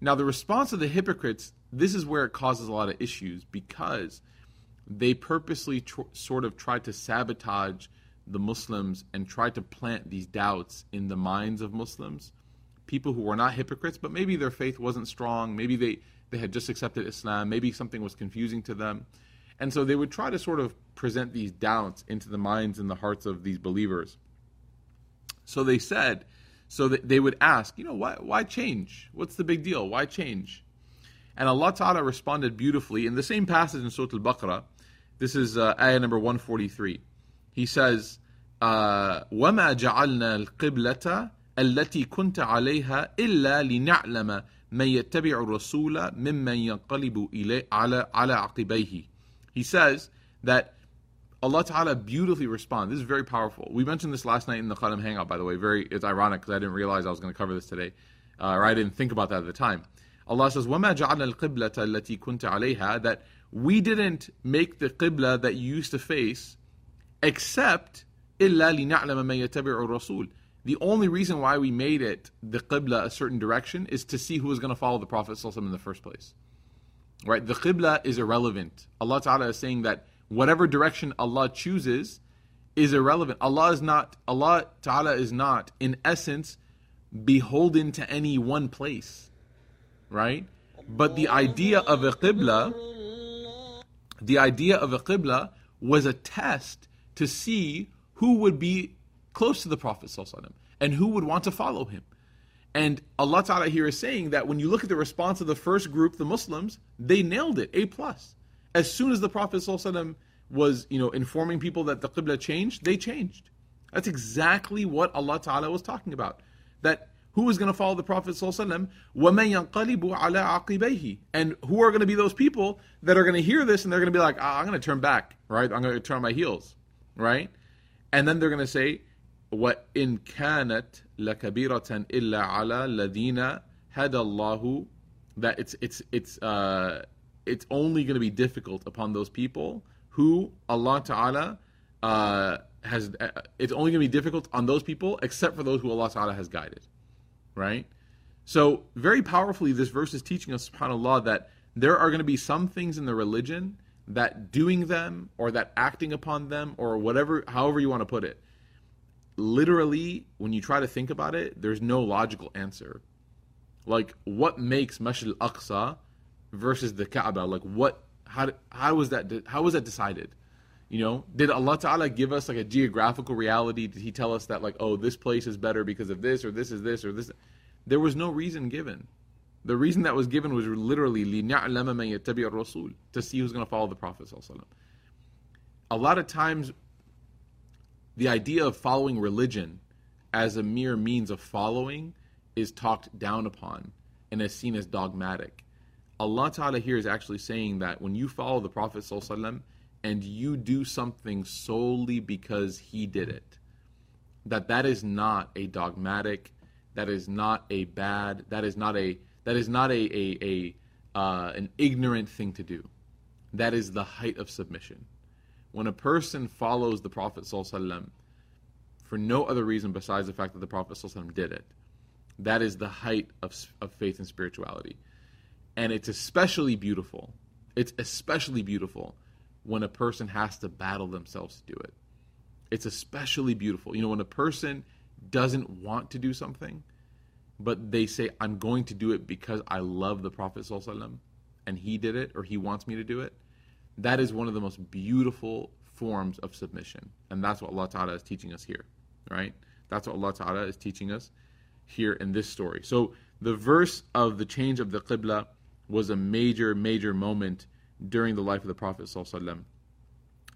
Now the response of the hypocrites, this is where it causes a lot of issues because they purposely tr- sort of tried to sabotage the Muslims and tried to plant these doubts in the minds of Muslims, people who were not hypocrites, but maybe their faith wasn't strong, maybe they, they had just accepted Islam, maybe something was confusing to them. And so they would try to sort of present these doubts into the minds and the hearts of these believers. So they said, so that they would ask, you know, why, why change? What's the big deal? Why change? And Allah Ta'ala responded beautifully in the same passage in Surah Al Baqarah. This is uh, ayah number 143. He says, uh, وَمَا جَعَلْنَا الْقِبْلَةَ التي كنت عليها إلا لنعلم من يتبع الرسول ممن ينقلب إليه على على عقبيه. He says that Allah Ta'ala beautifully responds. This is very powerful. We mentioned this last night in the Qalam Hangout, by the way. Very, it's ironic because I didn't realize I was going to cover this today, uh, or I didn't think about that at the time. Allah says, وَمَا جَعَلْنَا الْقِبْلَةَ الَّتِي كُنْتَ عَلَيْهَا That we didn't make the qibla that you used to face except إِلَّا لِنَعْلَمَ مَن يَتَبِعُ الرَّسُولِ the only reason why we made it the qibla a certain direction is to see who was going to follow the Prophet in the first place. Right? The qibla is irrelevant. Allah Ta'ala is saying that whatever direction Allah chooses is irrelevant. Allah is not Allah Ta'ala is not in essence beholden to any one place. Right? But the idea of a qibla the idea of a qibla was a test to see who would be close to the Prophet and who would want to follow him. And Allah Ta'ala here is saying that when you look at the response of the first group, the Muslims, they nailed it, A plus. As soon as the Prophet was, you know, informing people that the Qibla changed, they changed. That's exactly what Allah Ta'ala was talking about. That who is going to follow the Prophet وَمَنْ يَنْقَلِبُ عَلَىٰ عَقِبَيْهِ And who are going to be those people that are going to hear this and they're going to be like, ah, I'm going to turn back, right? I'm going to turn on my heels, right? And then they're going to say, وَإِن كَانَتْ لَكَبِيرَةً إِلَّا عَلَى الَّذِينَ هَدَى اللَّهُ That it's, it's, it's, uh, it's only going to be difficult upon those people who Allah Ta'ala uh, has, uh, it's only going to be difficult on those people except for those who Allah Ta'ala has guided. Right? So, very powerfully, this verse is teaching us, subhanAllah, that there are going to be some things in the religion that doing them or that acting upon them or whatever, however you want to put it, literally, when you try to think about it, there's no logical answer. Like, what makes Masjid al-Aqsa versus the Kaaba? Like, what? How? How was that? How was that decided? You know, did Allah Ta'ala give us like a geographical reality? Did He tell us that like, oh, this place is better because of this, or this is this, or this? There was no reason given. The reason that was given was literally لِنَعْلَمَ مَن يَتَّبِعَ الرَّسُولِ to see who's going to follow the Prophet A lot of times the idea of following religion as a mere means of following is talked down upon and is seen as dogmatic. Allah Ta'ala here is actually saying that when you follow the Prophet and you do something solely because he did it, that that is not a dogmatic, that is not a bad, that is not a that is not a, a, a uh, an ignorant thing to do. That is the height of submission. When a person follows the Prophet ﷺ for no other reason besides the fact that the Prophet ﷺ did it, that is the height of, of faith and spirituality. And it's especially beautiful. It's especially beautiful when a person has to battle themselves to do it. It's especially beautiful. You know, when a person doesn't want to do something, but they say, I'm going to do it because I love the Prophet ﷺ, and he did it or he wants me to do it, that is one of the most beautiful forms of submission. And that's what Allah Ta'ala is teaching us here, right? That's what Allah Ta'ala is teaching us here in this story. So the verse of the change of the Qibla was a major, major moment during the life of the Prophet.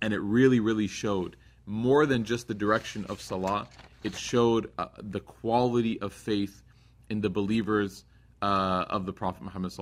And it really, really showed more than just the direction of Salah, it showed uh, the quality of faith in the believers uh, of the Prophet Muhammad.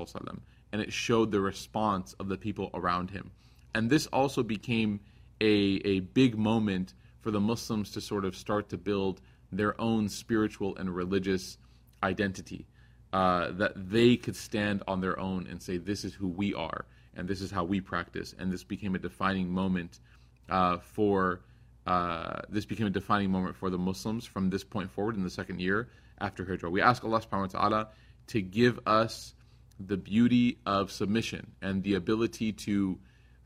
And it showed the response of the people around him. And this also became a, a big moment for the Muslims to sort of start to build their own spiritual and religious identity. Uh, that they could stand on their own and say, This is who we are, and this is how we practice. And this became a defining moment uh, for. Uh, this became a defining moment for the Muslims from this point forward in the second year after Hijrah. We ask Allah subhanahu wa ta'ala to give us the beauty of submission and the ability to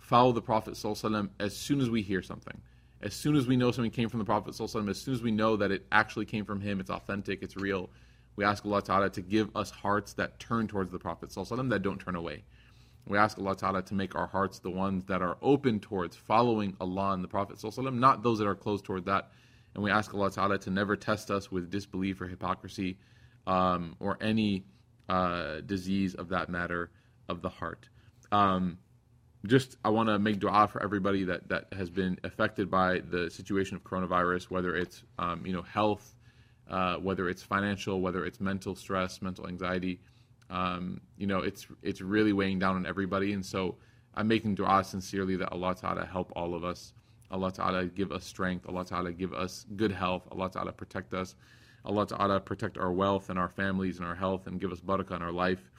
follow the Prophet ﷺ as soon as we hear something. As soon as we know something came from the Prophet ﷺ, as soon as we know that it actually came from him, it's authentic, it's real, we ask Allah Ta'ala to give us hearts that turn towards the Prophet ﷺ, that don't turn away. We ask Allah Ta'ala to make our hearts the ones that are open towards following Allah and the Prophet ﷺ, not those that are closed toward that. And we ask Allah Ta'ala to never test us with disbelief or hypocrisy um, or any uh, disease of that matter of the heart. Um, just I want to make dua for everybody that, that has been affected by the situation of coronavirus, whether it's um, you know health, uh, whether it's financial, whether it's mental stress, mental anxiety. Um, you know, it's it's really weighing down on everybody, and so I'm making dua sincerely that Allah Taala help all of us. Allah Taala give us strength. Allah Taala give us good health. Allah Taala protect us. Allah Taala protect our wealth and our families and our health, and give us barakah in our life.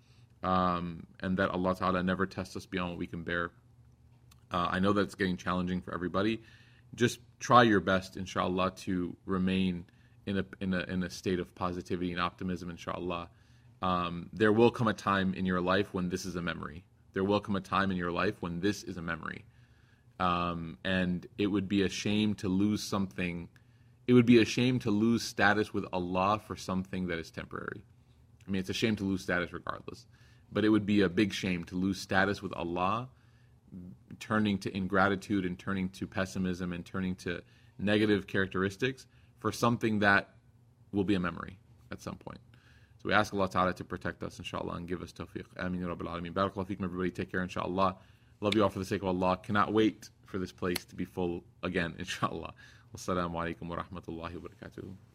Um, and that Allah Taala never tests us beyond what we can bear. Uh, I know that it's getting challenging for everybody. Just try your best, inshallah, to remain in a in a in a state of positivity and optimism, inshallah. Um, there will come a time in your life when this is a memory. There will come a time in your life when this is a memory. Um, and it would be a shame to lose something. It would be a shame to lose status with Allah for something that is temporary. I mean, it's a shame to lose status regardless, but it would be a big shame to lose status with Allah, turning to ingratitude and turning to pessimism and turning to negative characteristics for something that will be a memory at some point. So we ask Allah Ta'ala to protect us, inshallah, and give us tawfiq. Ameen, Rabbil Alameen. Barakallahu feekum, everybody. Take care, inshallah. Love you all for the sake of Allah. Cannot wait for this place to be full again, [LAUGHS] inshallah. Wassalamu alaikum wa rahmatullahi wa barakatuh.